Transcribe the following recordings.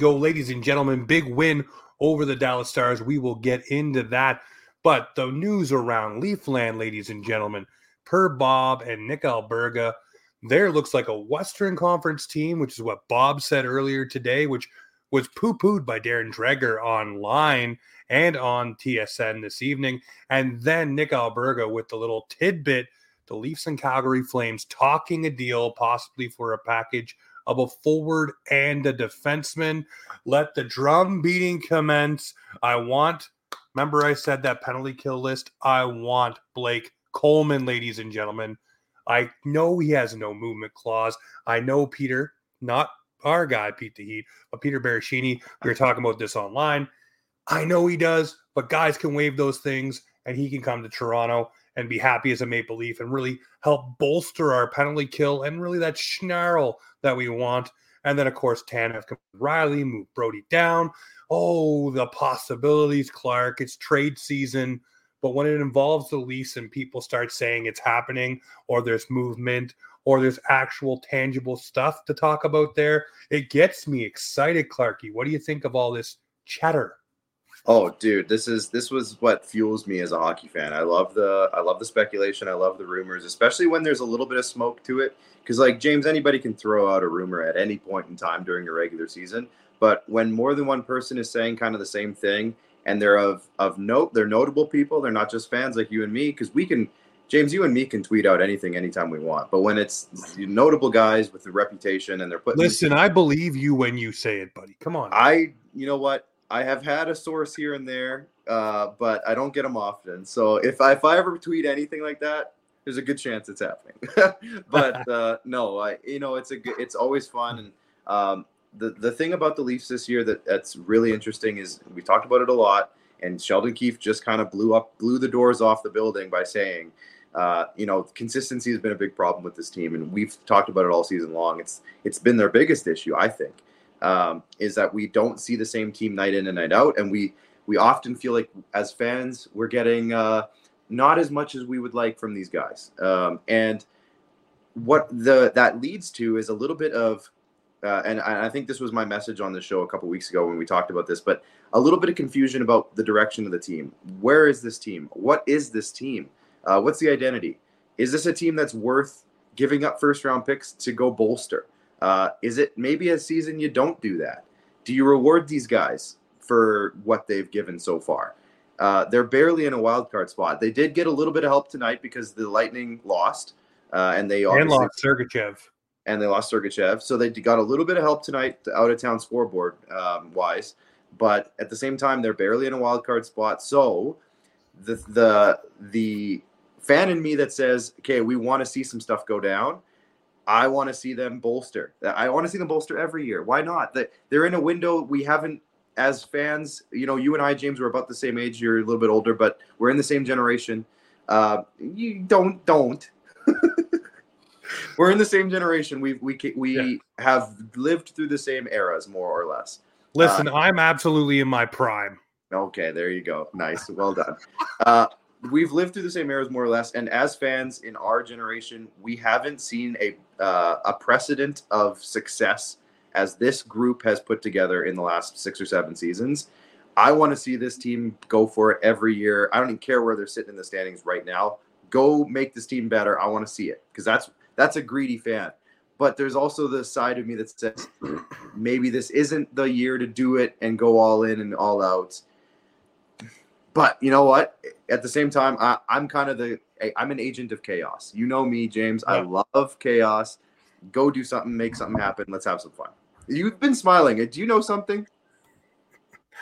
go, ladies and gentlemen. Big win over the Dallas Stars. We will get into that. But the news around Leafland, ladies and gentlemen, per Bob and Nick Alberga, there looks like a Western Conference team, which is what Bob said earlier today, which was poo pooed by Darren Dreger online and on TSN this evening. And then Nick Alberga with the little tidbit the Leafs and Calgary Flames talking a deal, possibly for a package of a forward and a defenseman. Let the drum beating commence. I want, remember, I said that penalty kill list. I want Blake Coleman, ladies and gentlemen. I know he has no movement clause. I know Peter, not our guy, Pete the Heat, but Peter Baracchini. We were talking about this online. I know he does, but guys can waive those things and he can come to Toronto and be happy as a Maple Leaf and really help bolster our penalty kill and really that snarl that we want. And then, of course, Tanev, Rielly, move Brodie down. Oh, the possibilities, Clark. It's trade season. But when it involves the Leafs and people start saying it's happening or there's movement or there's actual tangible stuff to talk about there, it gets me excited, Clarky. What do you think of all this chatter? Oh, dude, this is this was what fuels me as a hockey fan. I love the I love the speculation. I love the rumors, especially when there's a little bit of smoke to it. Because like James, anybody can throw out a rumor at any point in time during a regular season. But when more than one person is saying kind of the same thing, and they're of of note, they're notable people. They're not just fans like you and me, because we can. James, you and me can tweet out anything anytime we want. But when it's notable guys with a reputation and they're putting Listen, I believe you when you say it, buddy. Come on. I you know what? I have had a source here and there, uh, but I don't get them often. So if I if I ever tweet anything like that, there's a good chance it's happening. but uh, no, I you know it's a good, it's always fun and um, the the thing about the Leafs this year that that's really interesting is we talked about it a lot, and Sheldon Keefe just kind of blew up blew the doors off the building by saying. Uh, you know, consistency has been a big problem with this team, and we've talked about it all season long. It's it's been their biggest issue, I think um, is that we don't see the same team night in and night out, and we we often feel like as fans we're getting uh, not as much as we would like from these guys. Um, and what the that leads to is a little bit of uh, and I think this was my message on the show a couple weeks ago when we talked about this, but a little bit of confusion about the direction of the team. Where is this team? What is this team? Uh, what's the identity? Is this a team that's worth giving up first round picks to go bolster? Uh, is it maybe a season you don't do that? Do you reward these guys for what they've given so far? Uh, they're barely in a wild card spot. They did get a little bit of help tonight because the Lightning lost, uh, and they and lost Sergachev, and they lost Sergachev. So they got a little bit of help tonight, out of town scoreboard um, wise. But at the same time, they're barely in a wild card spot. So the the the fan in me that says, okay, we want to see some stuff go down I want to see them bolster. I want to see them bolster every year. Why not? That They're in a window we haven't, as fans, you know, you and I, James, we're about the same age. You're a little bit older, but we're in the same generation. Uh, you don't, don't. we're in the same generation. We we we yeah. have lived through the same eras, more or less. Listen, uh, I'm absolutely in my prime. Okay, there you go. Nice, well done. Uh, we've lived through the same eras more or less, and as fans in our generation, we haven't seen a uh, a precedent of success as this group has put together in the last six or seven seasons. I want to see this team go for it every year. I don't even care where they're sitting in the standings right now. Go make this team better. I want to see it because that's that's a greedy fan. But there's also the side of me that says maybe this isn't the year to do it and go all in and all out. But you know what? At the same time, I, am kind of the I'm an agent of chaos. You know me, James. Yeah. I love chaos. Go do something, make something happen. Let's have some fun. You've been smiling. Do you know something?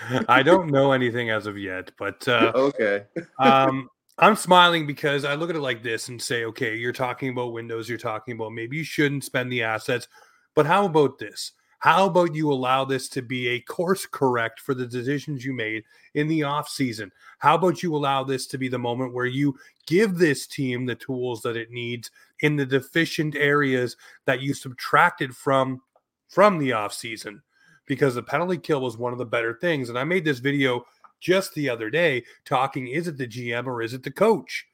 I don't know anything as of yet, but uh, okay. um, I'm smiling because I look at it like this and say, okay, you're talking about Windows, you're talking about maybe you shouldn't spend the assets, but how about this? How about you allow this to be a course correct for the decisions you made in the off season? How about you allow this to be the moment where you give this team the tools that it needs in the deficient areas that you subtracted from from the off season? Because the penalty kill was one of the better things. And I made this video just the other day talking is it the GM or is it the coach?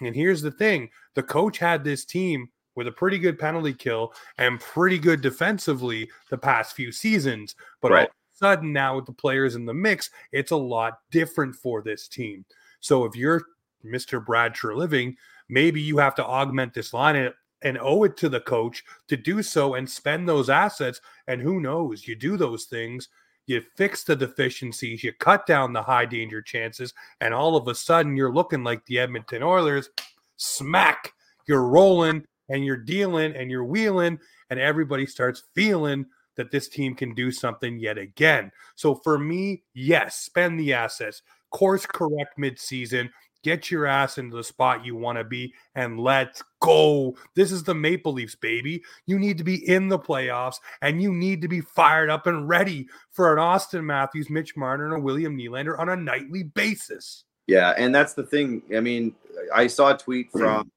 And here's the thing the coach had this team with a pretty good penalty kill and pretty good defensively the past few seasons. But right. all of a sudden, now with the players in the mix, it's a lot different for this team. So if you're Mr. Brad Treliving, maybe you have to augment this line and, and owe it to the coach to do so and spend those assets. And who knows, you do those things, you fix the deficiencies, you cut down the high danger chances, and all of a sudden you're looking like the Edmonton Oilers. Smack, you're rolling and you're dealing and you're wheeling, and everybody starts feeling that this team can do something yet again. So for me, yes, spend the assets, course correct midseason, get your ass into the spot you want to be, and let's go. This is the Maple Leafs, baby. You need to be in the playoffs and you need to be fired up and ready for an Auston Matthews, Mitch Marner, and a William Nylander on a nightly basis. Yeah, and that's the thing. I mean, I saw a tweet from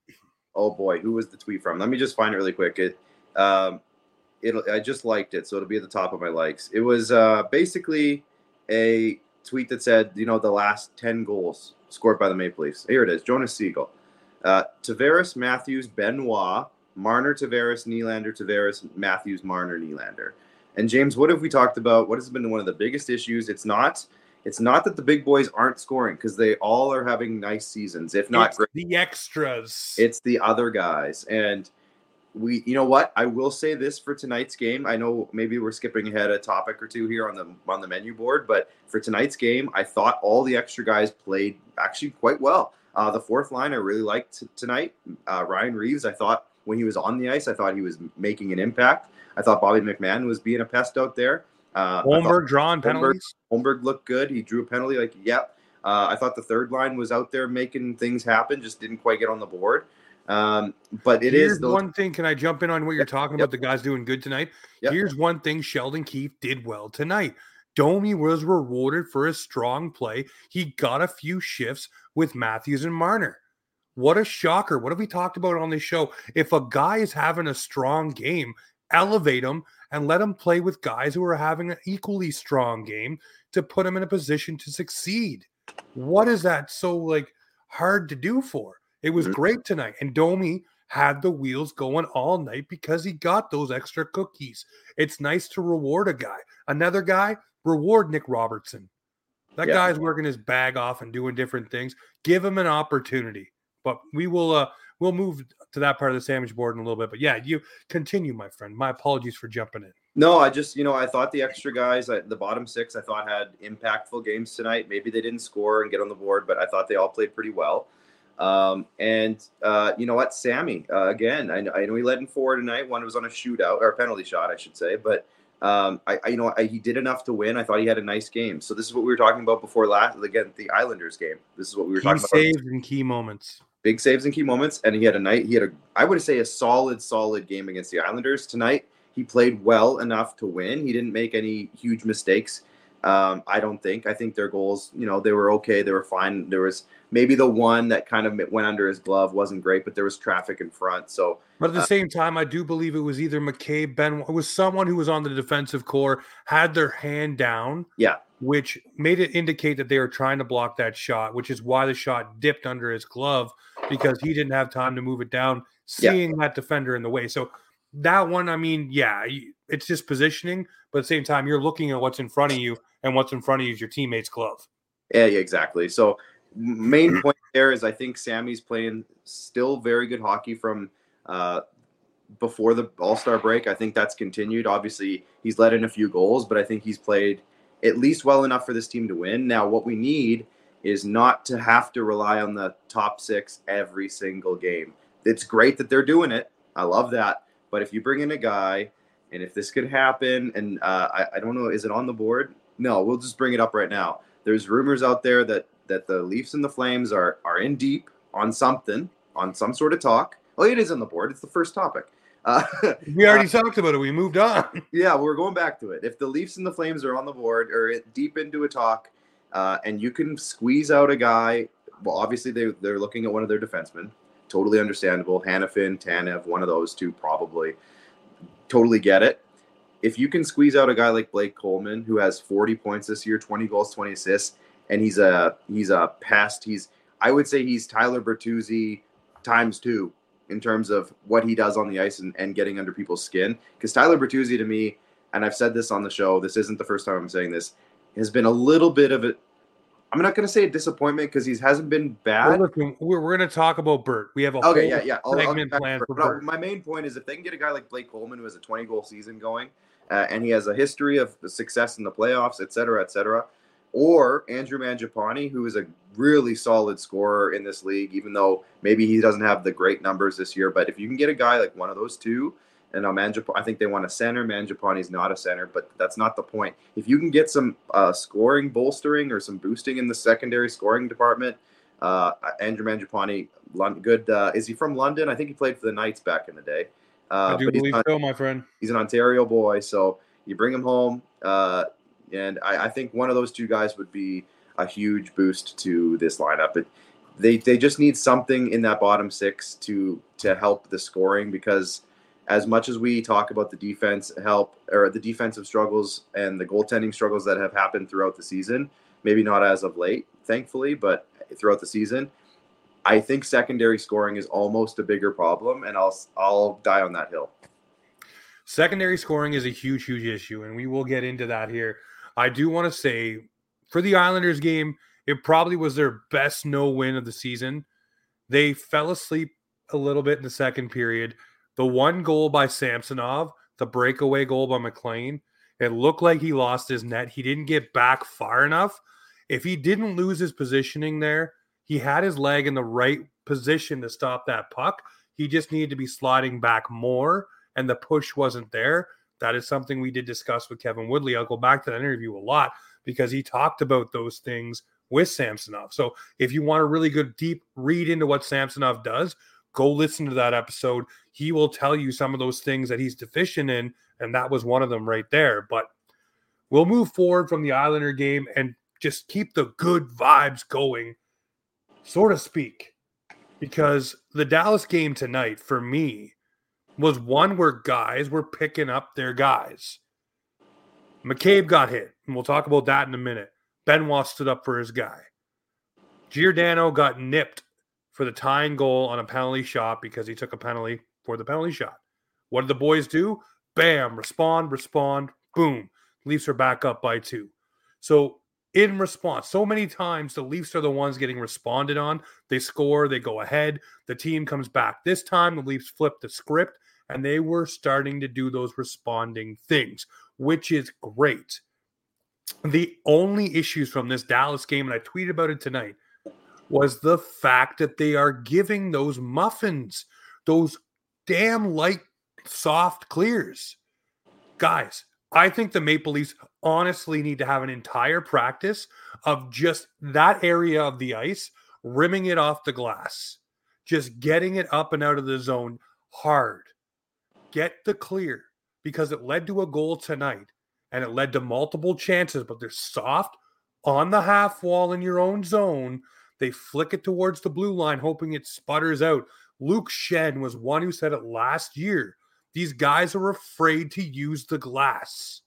oh boy, who was the tweet from? Let me just find it really quick. It um it I just liked it, so it'll be at the top of my likes. It was uh basically a tweet that said, you know, the last 10 goals scored by the Maple Leafs. Here it is, Jonas Siegel. Uh, Tavares, Matthews, Benoit, Marner, Tavares, Nylander, Tavares, Matthews, Marner, Nylander. And James, what have we talked about? What has been one of the biggest issues? It's not it's not that the big boys aren't scoring because they all are having nice seasons, if not it's great. The extras. It's the other guys. And we you know what? I will say this for tonight's game. I know maybe we're skipping ahead a topic or two here on the on the menu board, but for tonight's game, I thought all the extra guys played actually quite well. Uh, the fourth line I really liked t- tonight. Uh, Ryan Reaves, I thought when he was on the ice, I thought he was making an impact. I thought Bobby McMann was being a pest out there. Uh, Holmberg drawing penalties. Holmberg looked good. He drew a penalty. Like, yep. Uh, I thought the third line was out there making things happen, just didn't quite get on the board. Um, but it Here's is those... one thing. Can I jump in on what you're talking yep. about? The guys doing good tonight. Yep. Here's one thing Sheldon Keefe did well tonight. Domi was rewarded for his strong play. He got a few shifts with Matthews and Marner. What a shocker. What have we talked about on this show? If a guy is having a strong game, elevate him and let him play with guys who are having an equally strong game to put him in a position to succeed. What is that so like hard to do for? It was mm-hmm. great tonight. And Domi had the wheels going all night because he got those extra cookies. It's nice to reward a guy. Another guy, reward Nick Robertson. That yeah. guy's working his bag off and doing different things. Give him an opportunity. But we will uh we'll move to that part of the sandwich board in a little bit. But yeah, you continue, my friend. My apologies for jumping in. No, I just, you know, I thought the extra guys, the bottom six, I thought had impactful games tonight. Maybe they didn't score and get on the board, but I thought they all played pretty well. Um, and uh, you know what, Sammy, uh, again, I, I, know he led in four tonight. One was on a shootout or a penalty shot, I should say, but um, I, I, you know, I, he did enough to win. I thought he had a nice game. So this is what we were talking about before last. Again, the Islanders game. This is what we were key talking about. Saves in key moments big saves in key moments, and he had a night. He had a, I would say, a solid, solid game against the Islanders tonight. He played well enough to win. He didn't make any huge mistakes. Um, I don't think. I think their goals, you know, they were okay. They were fine. There was maybe the one that kind of went under his glove wasn't great, but there was traffic in front. So, but at the uh, same time, I do believe it was either McCabe, Ben, it was someone who was on the defensive core, had their hand down. Yeah which made it indicate that they were trying to block that shot, which is why the shot dipped under his glove because he didn't have time to move it down, seeing yeah. that defender in the way. So that one, I mean, yeah, it's just positioning, but at the same time, you're looking at what's in front of you, and what's in front of you is your teammate's glove. Yeah, yeah exactly. So main point there is I think Sammy's playing still very good hockey from uh, before the All Star break. I think that's continued. Obviously, he's let in a few goals, but I think he's played – at least well enough for this team to win. Now, what we need is not to have to rely on the top six every single game. It's great that they're doing it. I love that. But if you bring in a guy, and if this could happen, and uh, I, I don't know, is it on the board? No, we'll just bring it up right now. There's rumors out there that that the Leafs and the Flames are are in deep on something, on some sort of talk. Oh, it is on the board. It's the first topic. Uh, we already uh, talked about it. We moved on. Yeah, we're going back to it. If the Leafs and the Flames are on the board or deep into a talk, uh, and you can squeeze out a guy, well, obviously they they're looking at one of their defensemen. Totally understandable. Hanifin, Tanev, one of those two probably. Totally get it. If you can squeeze out a guy like Blake Coleman, who has 40 points this year, 20 goals, 20 assists, and he's a he's a pest. He's I would say he's Tyler Bertuzzi times two in terms of what he does on the ice and, and getting under people's skin. Because Tyler Bertuzzi, to me, and I've said this on the show. This isn't the first time I'm saying this. Has been a little bit of it. I'm not going to say a disappointment because he hasn't been bad. Look, we're, we're going to talk about Bert. We have a okay, whole yeah, yeah. I'll, segment I'll planned for but Bert. My main point is if they can get a guy like Blake Coleman who has a 20 goal season going, uh, and he has a history of success in the playoffs, et cetera, et cetera, or Andrew Mangiapane, who is a really solid scorer in this league, even though maybe he doesn't have the great numbers this year. But if you can get a guy like one of those two, and now Manjap- I think they want a center. Mangiapane is not a center, but that's not the point. If you can get some uh, scoring bolstering or some boosting in the secondary scoring department, uh, Andrew Mangiapane, Lon- good. Uh, is he from London? I think he played for the Knights back in the day. Uh, I do believe so, my friend. he's an Ontario boy, so you bring him home, uh, and I, I think one of those two guys would be a huge boost to this lineup. It, they they just need something in that bottom six to to help the scoring because as much as we talk about the defense help or the defensive struggles and the goaltending struggles that have happened throughout the season, maybe not as of late, thankfully, but throughout the season, I think secondary scoring is almost a bigger problem, and I'll I'll die on that hill. Secondary scoring is a huge, huge issue, and we will get into that here. I do want to say for the Islanders game, it probably was their best no win of the season. They fell asleep a little bit in the second period. The one goal by Samsonov, the breakaway goal by MacLean, it looked like he lost his net. He didn't get back far enough. If he didn't lose his positioning there, he had his leg in the right position to stop that puck. He just needed to be sliding back more, and the push wasn't there. That is something we did discuss with Kevin Woodley. I'll go back to that interview a lot because he talked about those things with Samsonov. So if you want a really good deep read into what Samsonov does, go listen to that episode. He will tell you some of those things that he's deficient in, and that was one of them right there. But we'll move forward from the Islander game and just keep the good vibes going, so to speak, because the Dallas game tonight for me was one where guys were picking up their guys. McCabe got hit, and we'll talk about that in a minute. Benoit stood up for his guy. Giordano got nipped for the tying goal on a penalty shot because he took a penalty for the penalty shot. What did the boys do? Bam, respond, respond, boom. Leafs are back up by two. So, in response, so many times the Leafs are the ones getting responded on. They score, they go ahead, the team comes back. This time, the Leafs flipped the script and they were starting to do those responding things, which is great. The only issues from this Dallas game, and I tweeted about it tonight, was the fact that they are giving those muffins, those damn light, soft clears. Guys, I think the Maple Leafs honestly need to have an entire practice of just that area of the ice, rimming it off the glass, just getting it up and out of the zone hard. Get the clear because it led to a goal tonight and it led to multiple chances, but they're soft on the half wall in your own zone. They flick it towards the blue line, hoping it sputters out. Luke Schenn was one who said it last year. These guys are afraid to use the glass.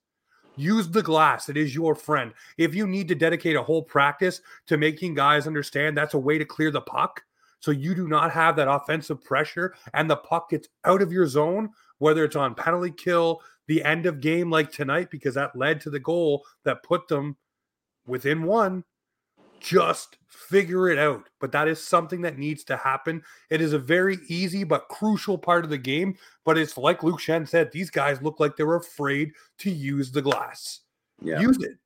Use the glass. It is your friend. If you need to dedicate a whole practice to making guys understand that's a way to clear the puck, so you do not have that offensive pressure and the puck gets out of your zone, whether it's on penalty kill, the end of game like tonight, because that led to the goal that put them within one. Just figure it out. But that is something that needs to happen. It is a very easy but crucial part of the game. But it's like Luke Schenn said, these guys look like they're afraid to use the glass. Yeah. Use it.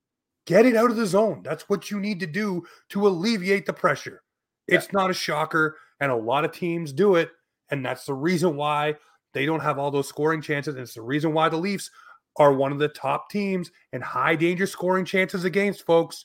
Get it out of the zone. That's what you need to do to alleviate the pressure. It's not a shocker, and a lot of teams do it. And that's the reason why they don't have all those scoring chances. And it's the reason why the Leafs are one of the top teams and high danger scoring chances against, folks.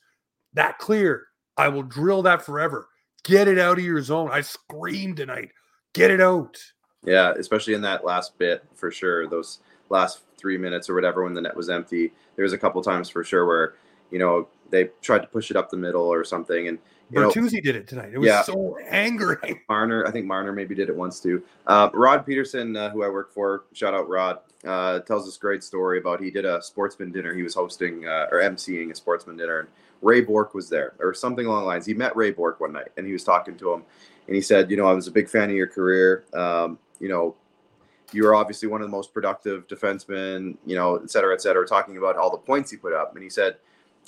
That clear. I will drill that forever. Get it out of your zone. I screamed tonight. Get it out. Yeah, especially in that last bit for sure. Those last three minutes or whatever when the net was empty. There was a couple times for sure where, you know, they tried to push it up the middle or something. And you know, Bertuzzi did it tonight. It was Yeah. so angry. Marner, I think Marner maybe did it once too. Uh, Rod Pedersen, uh, who I work for, shout out Rod, uh, tells this great story about he did a sportsman dinner. He was hosting uh, or emceeing a sportsman dinner, and Ray Bourque was there or something along the lines. He met Ray Bourque one night, and he was talking to him, and he said, you know, I was a big fan of your career. Um, you know, you're obviously one of the most productive defensemen, you know, et cetera, et cetera, talking about all the points he put up. And he said,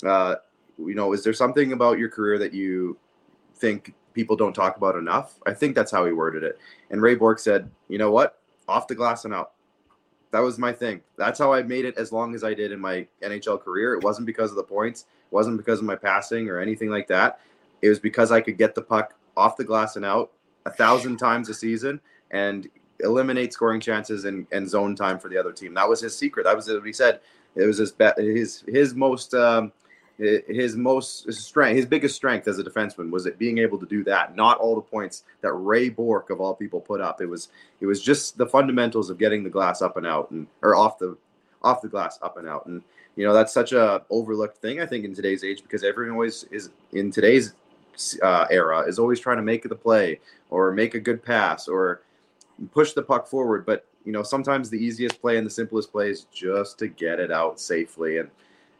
uh, you know, is there something about your career that you think people don't talk about enough? I think that's how he worded it. And Ray Bourque said, you know what? Off the glass and out. That was my thing. That's how I made it as long as I did in my NHL career. It wasn't because of the points, wasn't because of my passing or anything like that. It was because I could get the puck off the glass and out a thousand times a season and eliminate scoring chances and, and zone time for the other team. That was his secret. That was what he said. It was his his his most um, his most strength, his biggest strength as a defenseman was it being able to do that. Not all the points that Ray Bourque of all people put up. It was it was just the fundamentals of getting the glass up and out and or off the off the glass up and out. And you know that's such a overlooked thing I think in today's age because everyone always is in today's uh, era is always trying to make the play or make a good pass or push the puck forward. But you know sometimes the easiest play and the simplest play is just to get it out safely and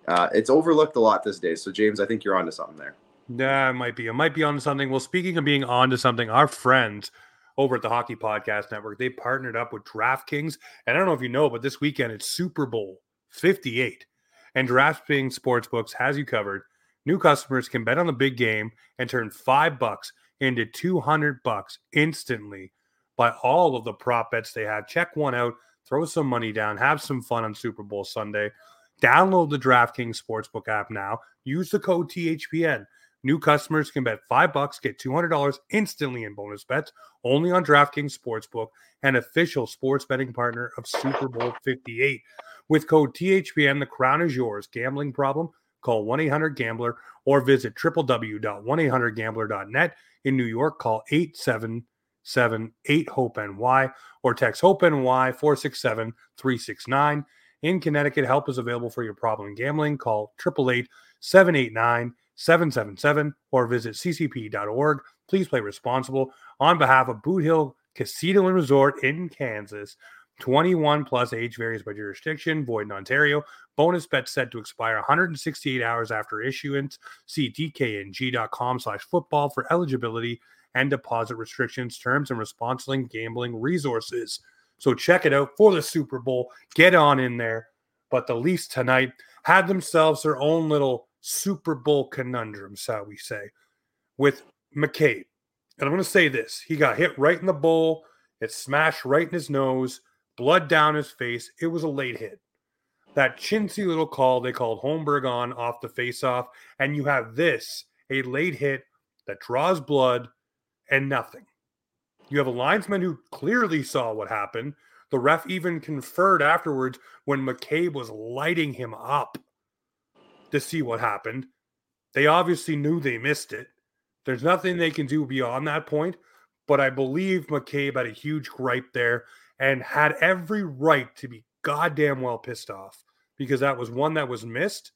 uh, it's overlooked a lot this day. So, James, I think you're onto something there. Yeah, it might be. It might be onto something. Well, speaking of being onto something, our friends over at the Hockey Podcast Network, they partnered up with DraftKings. And I don't know if you know, but this weekend it's Super Bowl 58. And DraftKings Sportsbooks has you covered. New customers can bet on the big game and turn five bucks into 200 bucks instantly by all of the prop bets they have. Check one out, throw some money down, have some fun on Super Bowl Sunday. Download the DraftKings Sportsbook app now. Use the code THPN. New customers can bet five bucks, get $200 instantly in bonus bets only on DraftKings Sportsbook, an official sports betting partner of Super Bowl 58. With code THPN, the crown is yours. Gambling problem? Call 1 800 Gambler or visit www.1800Gambler.net. In New York, call 877 8 HOPE NY or text HOPE NY 467 369. In Connecticut, help is available for your problem gambling. Call 888 789 777 or visit ccp.org. Please play responsible on behalf of Boot Hill Casino and Resort in Kansas. 21 plus age varies by jurisdiction, void in Ontario. Bonus bet set to expire 168 hours after issuance. See dkng.com slash football for eligibility and deposit restrictions, terms, and responsible gambling resources. So check it out for the Super Bowl. Get on in there. But the Leafs tonight had themselves their own little Super Bowl conundrum, shall we say, with McCabe. And I'm going to say this he got hit right in the bowl, it smashed right in his nose, blood down his face. It was a late hit. That chintzy little call they called Holmberg on off the faceoff, and you have this a late hit that draws blood and nothing. You have a linesman who clearly saw what happened. The ref even conferred afterwards when McCabe was lighting him up to see what happened. They obviously knew they missed it. There's nothing they can do beyond that point, but I believe McCabe had a huge gripe there and had every right to be goddamn well pissed off because that was one that was missed.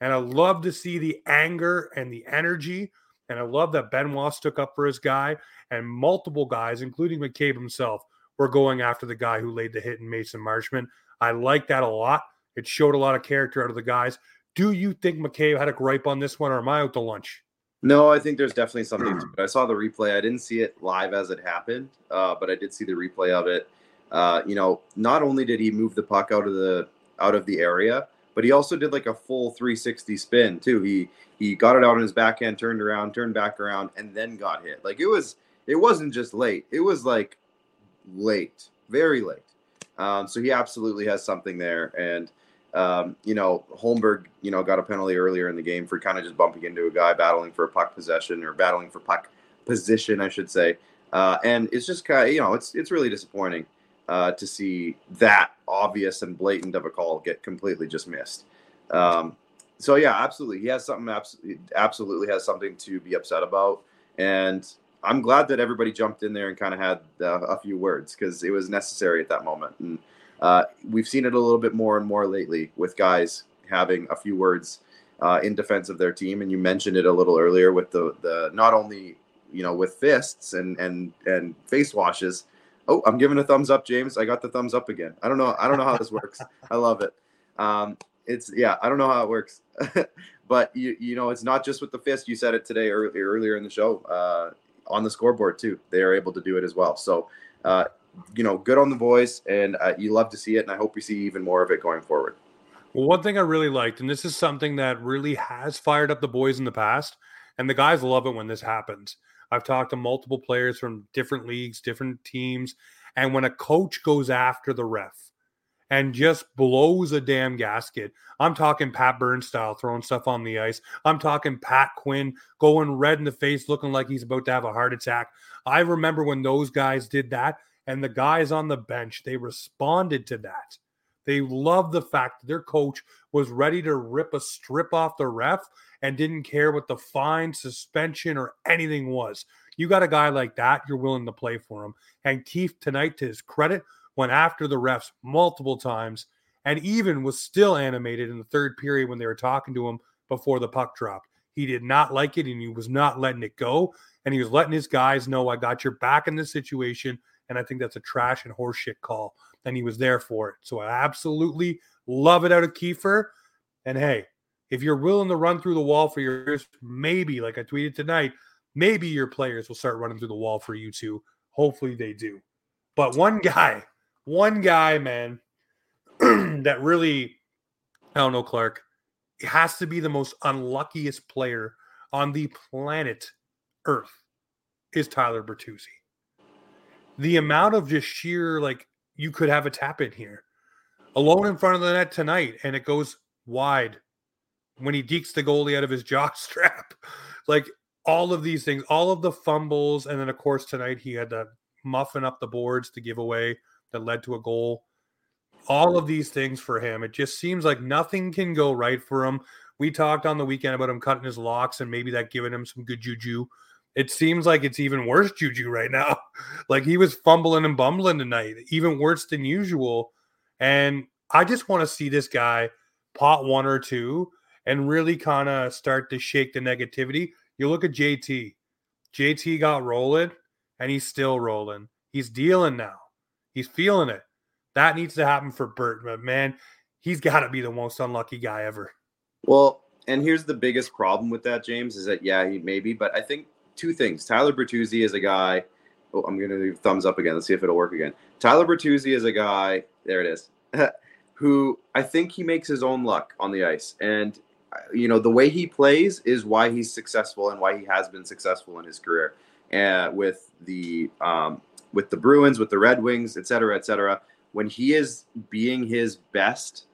And I love to see the anger and the energy and I love that Benoit stuck up for his guy, and multiple guys, including McCabe himself, were going after the guy who laid the hit in Mason Marchment. I like that a lot. It showed a lot of character out of the guys. Do you think McCabe had a gripe on this one, or am I out to lunch? No, I think there's definitely something. I saw the replay. I didn't see it live as it happened, uh, but I did see the replay of it. Uh, you know, not only did he move the puck out of the out of the area, but he also did like a full 360 spin too. He he got it out on his backhand, turned around, turned back around, and then got hit. Like it was it wasn't just late. It was like late, very late. Um, so he absolutely has something there. And um, you know, Holmberg, you know, got a penalty earlier in the game for kind of just bumping into a guy battling for a puck possession or battling for puck position, I should say. Uh, and it's just kind of, you know, it's it's really disappointing uh, to see that obvious and blatant of a call get completely just missed. Um, so yeah, absolutely, he has something. Absolutely, absolutely has something to be upset about, and I'm glad that everybody jumped in there and kind of had uh, a few words because it was necessary at that moment. And uh, we've seen it a little bit more and more lately with guys having a few words uh, in defense of their team. And you mentioned it a little earlier with the the not only you know with fists and and and face washes Oh, I'm giving a thumbs up, James. I got the thumbs up again. I don't know. I don't know how this works. I love it. Um, it's yeah. I don't know how it works, but you you know it's not just with the fist. You said it today earlier earlier in the show uh, on the scoreboard too. They are able to do it as well. So uh, you know, good on the boys, and uh, you love to see it, and I hope we see even more of it going forward. Well, one thing I really liked, and this is something that really has fired up the boys in the past, and the guys love it when this happens. I've talked to multiple players from different leagues, different teams, and when a coach goes after the ref and just blows a damn gasket, I'm talking Pat Burns style throwing stuff on the ice. I'm talking Pat Quinn going red in the face, looking like he's about to have a heart attack. I remember when those guys did that, and the guys on the bench, they responded to that. They loved the fact that their coach was ready to rip a strip off the ref and didn't care what the fine, suspension, or anything was. You got a guy like that, you're willing to play for him. And Keefe, tonight, to his credit, went after the refs multiple times and even was still animated in the third period when they were talking to him before the puck dropped. He did not like it and he was not letting it go. And he was letting his guys know, I got your back in this situation. And I think that's a trash and horseshit call. And he was there for it. So I absolutely love it out of Kiefer. And hey, if you're willing to run through the wall for yours, maybe, like I tweeted tonight, maybe your players will start running through the wall for you too. Hopefully they do. But one guy, one guy, man, that really, I don't know, Clark, has to be the most unluckiest player on the planet Earth is Tyler Bertuzzi. The amount of just sheer, like, you could have a tap in here alone in front of the net tonight, and it goes wide when he dekes the goalie out of his jaw strap. like all of these things, all of the fumbles, and then of course tonight he had to muffin up the boards to give away that led to a goal. All of these things for him, it just seems like nothing can go right for him. We talked on the weekend about him cutting his locks and maybe that giving him some good juju. It seems like it's even worse juju right now. like he was fumbling and bumbling tonight, even worse than usual. And I just want to see this guy pot one or two and really kind of start to shake the negativity. You look at JT. JT got rolling and he's still rolling. He's dealing now. He's feeling it. That needs to happen for Bert, but man, he's got to be the most unlucky guy ever. Well, and here's the biggest problem with that, James, is that yeah, he maybe, but I think two things. Tyler Bertuzzi is a guy. Oh, I'm gonna do thumbs up again. Let's see if it'll work again. Tyler Bertuzzi is a guy. There it is. who I think he makes his own luck on the ice, and you know the way he plays is why he's successful and why he has been successful in his career uh, with the um, with the Bruins, with the Red Wings, et cetera, et cetera. When he is being his best,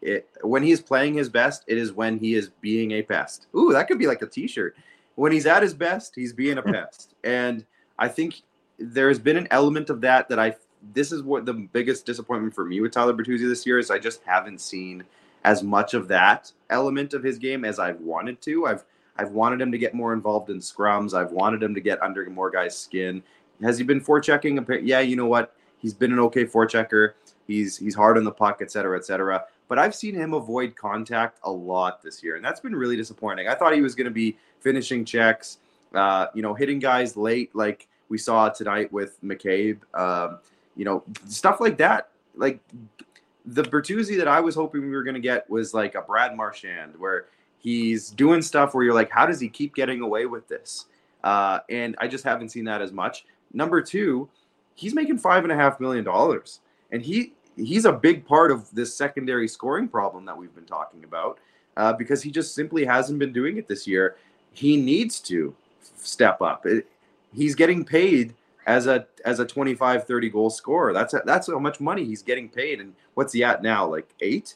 it, when he is playing his best, it is when he is being a pest. Ooh, that could be like a T-shirt. When he's at his best, he's being a hmm. pest, and I think there has been an element of that that I. This is what the biggest disappointment for me with Tyler Bertuzzi this year is. I just haven't seen as much of that element of his game as I've wanted to. I've I've wanted him to get more involved in scrums. I've wanted him to get under more guys' skin. Has he been forechecking? Yeah, you know what? He's been an okay forechecker. He's he's hard on the puck, et cetera, et cetera. But I've seen him avoid contact a lot this year, and that's been really disappointing. I thought he was going to be finishing checks, uh, you know, hitting guys late, like we saw tonight with McCabe. Um, you know, stuff like that. Like the Bertuzzi that I was hoping we were going to get was like a Brad Marchand, where he's doing stuff where you're like, how does he keep getting away with this? Uh, and I just haven't seen that as much. Number two, he's making five and a half million dollars, and he he's a big part of this secondary scoring problem that we've been talking about uh, because he just simply hasn't been doing it this year. He needs to step up. It, he's getting paid as a as a 25 30 goal scorer that's a, that's how much money he's getting paid and what's he at now like eight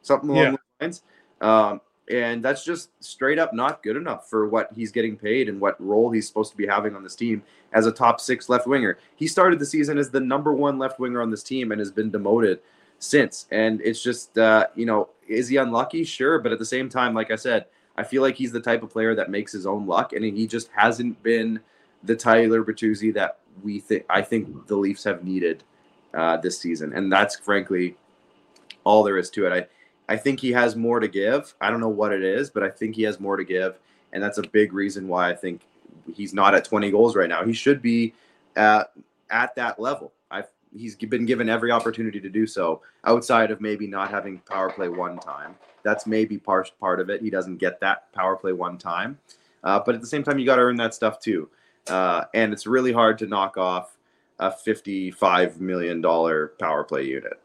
something along yeah. those lines um, and that's just straight up not good enough for what he's getting paid and what role he's supposed to be having on this team as a top six left winger. He started the season as the number one left winger on this team and has been demoted since. And it's just uh, you know is he unlucky? Sure. But at the same time like i said i feel like he's the type of player that makes his own luck and he just hasn't been the Tyler Bertuzzi that we think I think the Leafs have needed uh, this season, and that's frankly all there is to it. I I think he has more to give. I don't know what it is, but I think he has more to give, and that's a big reason why I think he's not at 20 goals right now. He should be at at that level. I've he's been given every opportunity to do so outside of maybe not having power play one time. That's maybe part part of it. He doesn't get that power play one time, uh, but at the same time, you got to earn that stuff too uh, and it's really hard to knock off a fifty-five million dollar power play unit.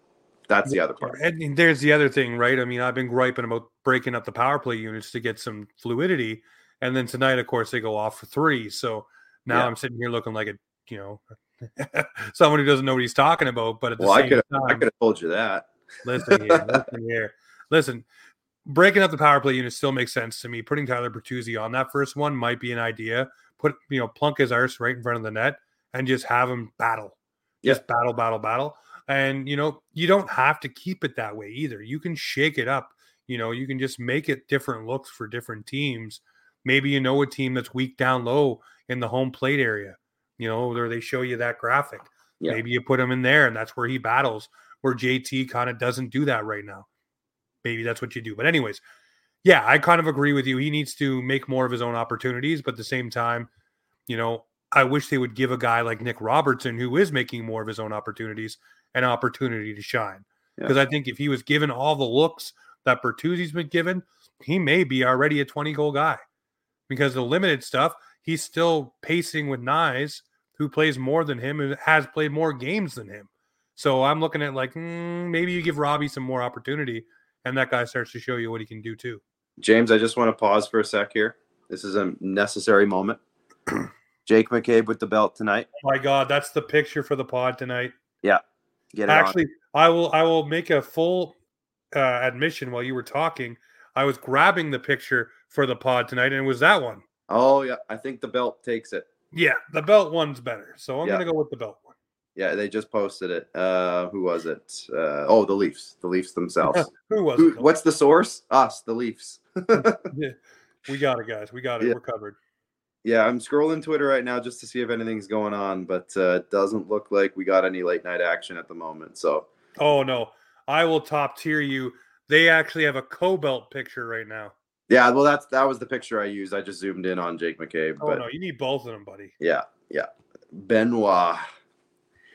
That's the other part. And there's the other thing, right? I mean, I've been griping about breaking up the power play units to get some fluidity, and then tonight, of course, they go off for three. So now Yeah. I'm sitting here looking like a you know someone who doesn't know what he's talking about. But at the Well, I same could I could have told you that. listen here, listen here, listen. Breaking up the power play unit still makes sense to me. Putting Tyler Bertuzzi on that first one might be an idea. Put you know plunk his arse right in front of the net and just have him battle, just battle, battle, battle. And you know you don't have to keep it that way either. You can shake it up. You know you can just make it different looks for different teams. Maybe you know a team that's weak down low in the home plate area. You know, where they show you that graphic. Yeah. Maybe you put him in there, and that's where he battles. Where JT kind of doesn't do that right now. Maybe that's what you do. But anyways, yeah, I kind of agree with you. He needs to make more of his own opportunities, but at the same time, you know, I wish they would give a guy like Nick Robertson, who is making more of his own opportunities, an opportunity to shine. Yeah. Because I think if he was given all the looks that Bertuzzi's been given, he may be already a 20 goal guy. Because the limited stuff, he's still pacing with Knies, who plays more than him and has played more games than him. So I'm looking at like mm, maybe you give Robbie some more opportunity, and that guy starts to show you what he can do too. James, I just want to pause for a sec here. This is a necessary moment. Jake McCabe with the belt tonight. Oh my God, that's the picture for the pod tonight. Get it Actually, I will I will make a full uh, admission while you were talking. I was grabbing the picture for the pod tonight, and it was that one. on. Oh yeah, I think the belt takes it. Yeah, the belt one's better, so I'm Yeah. gonna go with the belt one. Yeah, they just posted it. Uh, who was it? Uh, oh, the Leafs. The Leafs themselves. Who was Who, it? what's the source? Us, the Leafs. We got it, guys. We got it. Yeah. We're covered. Yeah, I'm scrolling Twitter right now just to see if anything's going on, but uh, it doesn't look like we got any late night action at the moment. So Oh no, I will top tier you. They actually have a co-belt picture right now. yeah, well, that's that was the picture I used. I just zoomed in on Jake McCabe, Oh but no, you need both of them, buddy. yeah, yeah, Benoit.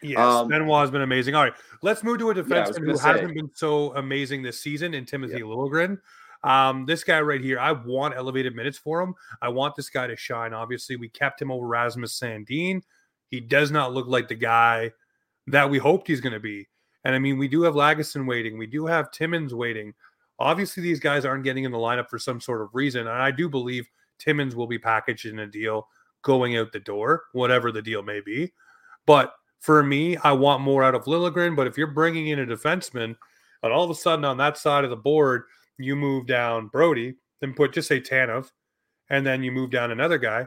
Yes, Um, Benoit has been amazing. All right, let's move to a Yeah, defenseman gonna who say. hasn't been so amazing this season in Timothy Liljegren. Um, this guy right here, I want elevated minutes for him. I want this guy to shine. Obviously, we kept him over Rasmus Sandin. He does not look like the guy that we hoped he's going to be. And I mean, we do have Lagesson waiting. We do have Timmins waiting. Obviously, these guys aren't getting in the lineup for some sort of reason. And I do believe Timmins will be packaged in a deal going out the door, whatever the deal may be. But for me, I want more out of Liljegren. But if you're bringing in a defenseman, and all of a sudden on that side of the board, you move down Brodie, then put just say Tanev, and then you move down another guy.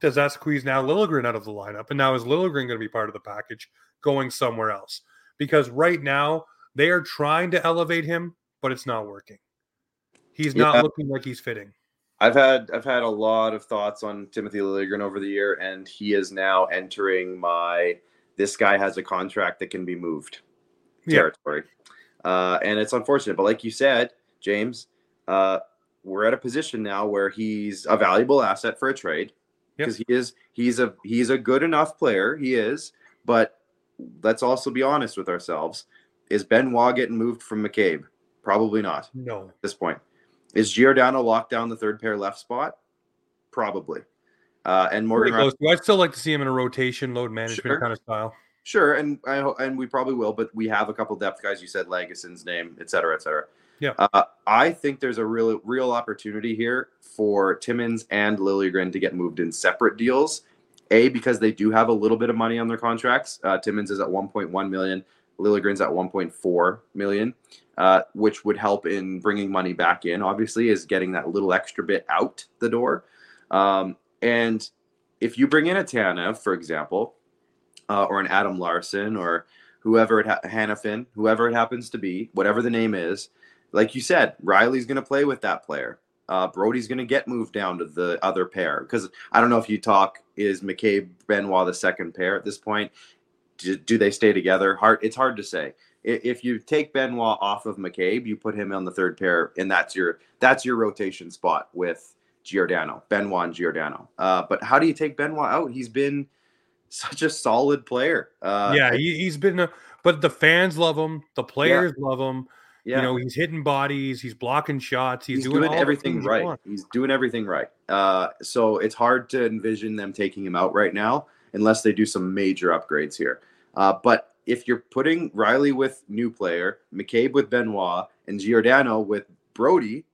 Does that squeeze now Liljegren out of the lineup? And now is Liljegren going to be part of the package going somewhere else? Because right now they are trying to elevate him, but it's not working. He's not Yeah. looking like he's fitting. I've had I've had a lot of thoughts on Timothy Liljegren over the year, and he is now entering my this guy has a contract that can be moved Yeah. territory. Uh, and it's unfortunate, but like you said, James, uh, we're at a position now where he's a valuable asset for a trade Yep. because he is he's a he's a good enough player. He is, but let's also be honest with ourselves: is Benoit getting moved from McCabe? Probably not No. at this point. Is Giordano locked down the third pair left spot? Probably. Uh, and Morgan I'd still like to see him in a rotation, load management Sure. kind of style. Sure, and I and we probably will, but we have a couple depth guys. You said Lagesson's name, et cetera, et cetera. Yeah. Uh, I think there's a real real opportunity here for Timmins and Liljegren to get moved in separate deals. A because they do have a little bit of money on their contracts. Uh, Timmins is at 1.1 million. Liljegren's at 1.4 million, uh, which would help in bringing money back in. Obviously, is getting that little extra bit out the door. Um, and if you bring in a Tanev, for example, uh, or an Adam Larsson or whoever it ha- Hanifin, whoever it happens to be, whatever the name is, like you said, Rielly's going to play with that player. Uh, Brodie's going to get moved down to the other pair because I don't know if you talk is McCabe Benoit the second pair at this point. Do, do they stay together? Hard. It's hard to say. If you take Benoit off of McCabe, you put him on the third pair, and that's your that's your rotation spot with Giordano, Benoit and Giordano. Uh, but how do you take Benoit out? He's been such a solid player. Uh, yeah, he, he's been a, but the fans love him, the players love him. Yeah. You know, he's hitting bodies, he's blocking shots, he's, he's, doing, doing, everything right. He's doing everything right. Uh, so it's hard to envision them taking him out right now. unless they do some major upgrades here. Uh, but if you're putting Rielly with new player, McCabe with Benoit, and Giordano with Brodie,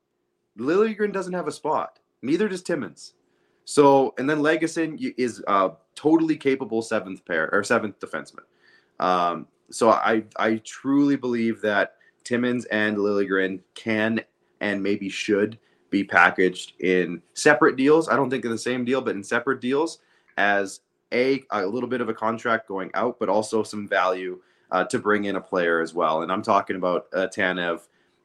Liljegren doesn't have a spot. Neither does Timmins. So, and then Lagesson is a totally capable seventh pair or seventh defenseman. Um, so I I truly believe that Timmins and Liljegren can and maybe should be packaged in separate deals. I don't think in the same deal, but in separate deals as a a little bit of a contract going out, but also some value uh, to bring in a player as well. And I'm talking about a Tanev,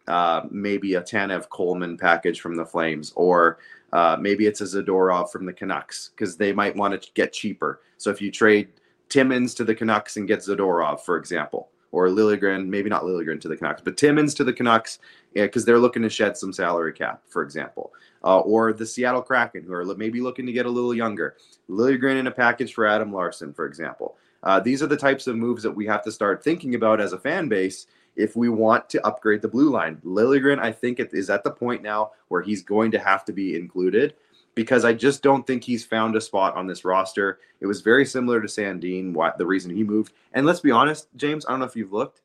uh, maybe a Tanev Coleman package from the Flames, or uh, maybe it's a Zadorov from the Canucks because they might want to get cheaper. So if you trade Timmins to the Canucks and get Zadorov, for example, or Liljegren, maybe not Liljegren to the Canucks, but Timmins to the Canucks because yeah, they're looking to shed some salary cap, for example. Uh, or the Seattle Kraken, who are maybe looking to get a little younger. Liljegren in a package for Adam Larsson, for example. Uh, these are the types of moves that we have to start thinking about as a fan base if we want to upgrade the blue line. Liljegren, I think, is at the point now where he's going to have to be included because I just don't think he's found a spot on this roster. It was very similar to Sandin, what the reason he moved. And let's be honest, James, I don't know if you've looked.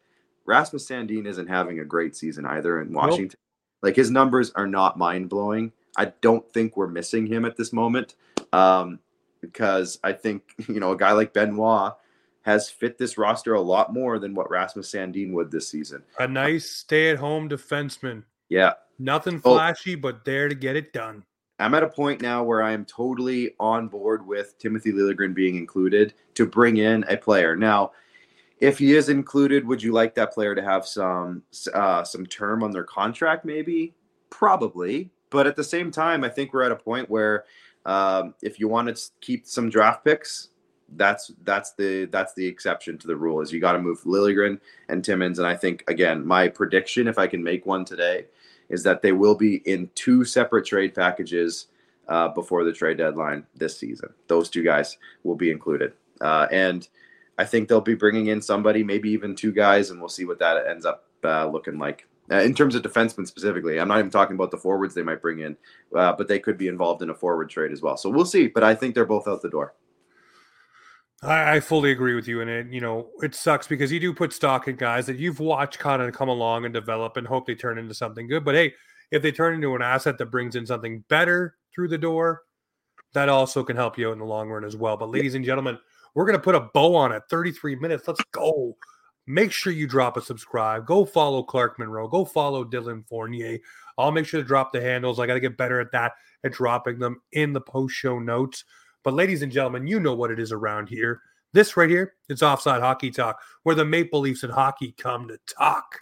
Rasmus Sandin isn't having a great season either in Washington. Nope. Like his numbers are not mind blowing. I don't think we're missing him at this moment um, because I think you know a guy like Benoit has fit this roster a lot more than what Rasmus Sandin would this season. A nice stay-at-home defenseman. Yeah, nothing flashy, oh. but there to get it done. I'm at a point now where I am totally on board with Timothy Liljegren being included to bring in a player. Now, if he is included, would you like that player to have some uh, some term on their contract? Maybe, probably. But at the same time, I think we're at a point where um, if you want to keep some draft picks, that's that's the that's the exception to the rule. Is you got to move Liljegren and Timmins. And I think again, my prediction, if I can make one today, is that they will be in two separate trade packages uh, before the trade deadline this season. Those two guys will be included, uh, and I think they'll be bringing in somebody, maybe even two guys, and we'll see what that ends up uh, looking like. Uh, in terms of defensemen specifically, I'm not even talking about the forwards they might bring in, uh, but they could be involved in a forward trade as well. So we'll see. But I think they're both out the door. I, I fully agree with you, and it you know it sucks because you do put stock in guys that you've watched kind of come along and develop and hope they turn into something good. But hey, if they turn into an asset that brings in something better through the door, that also can help you out in the long run as well. But ladies and gentlemen, we're gonna put a bow on it. 33 minutes. Let's go. Make sure you drop a subscribe. Go follow Clark Monroe. Go follow Dylan Fournier. I'll make sure to drop the handles. I got to get better at that at dropping them in the post show notes. But, ladies and gentlemen, you know what it is around here. This right here, it's Offside Hockey Talk, where the Maple Leafs and hockey come to talk.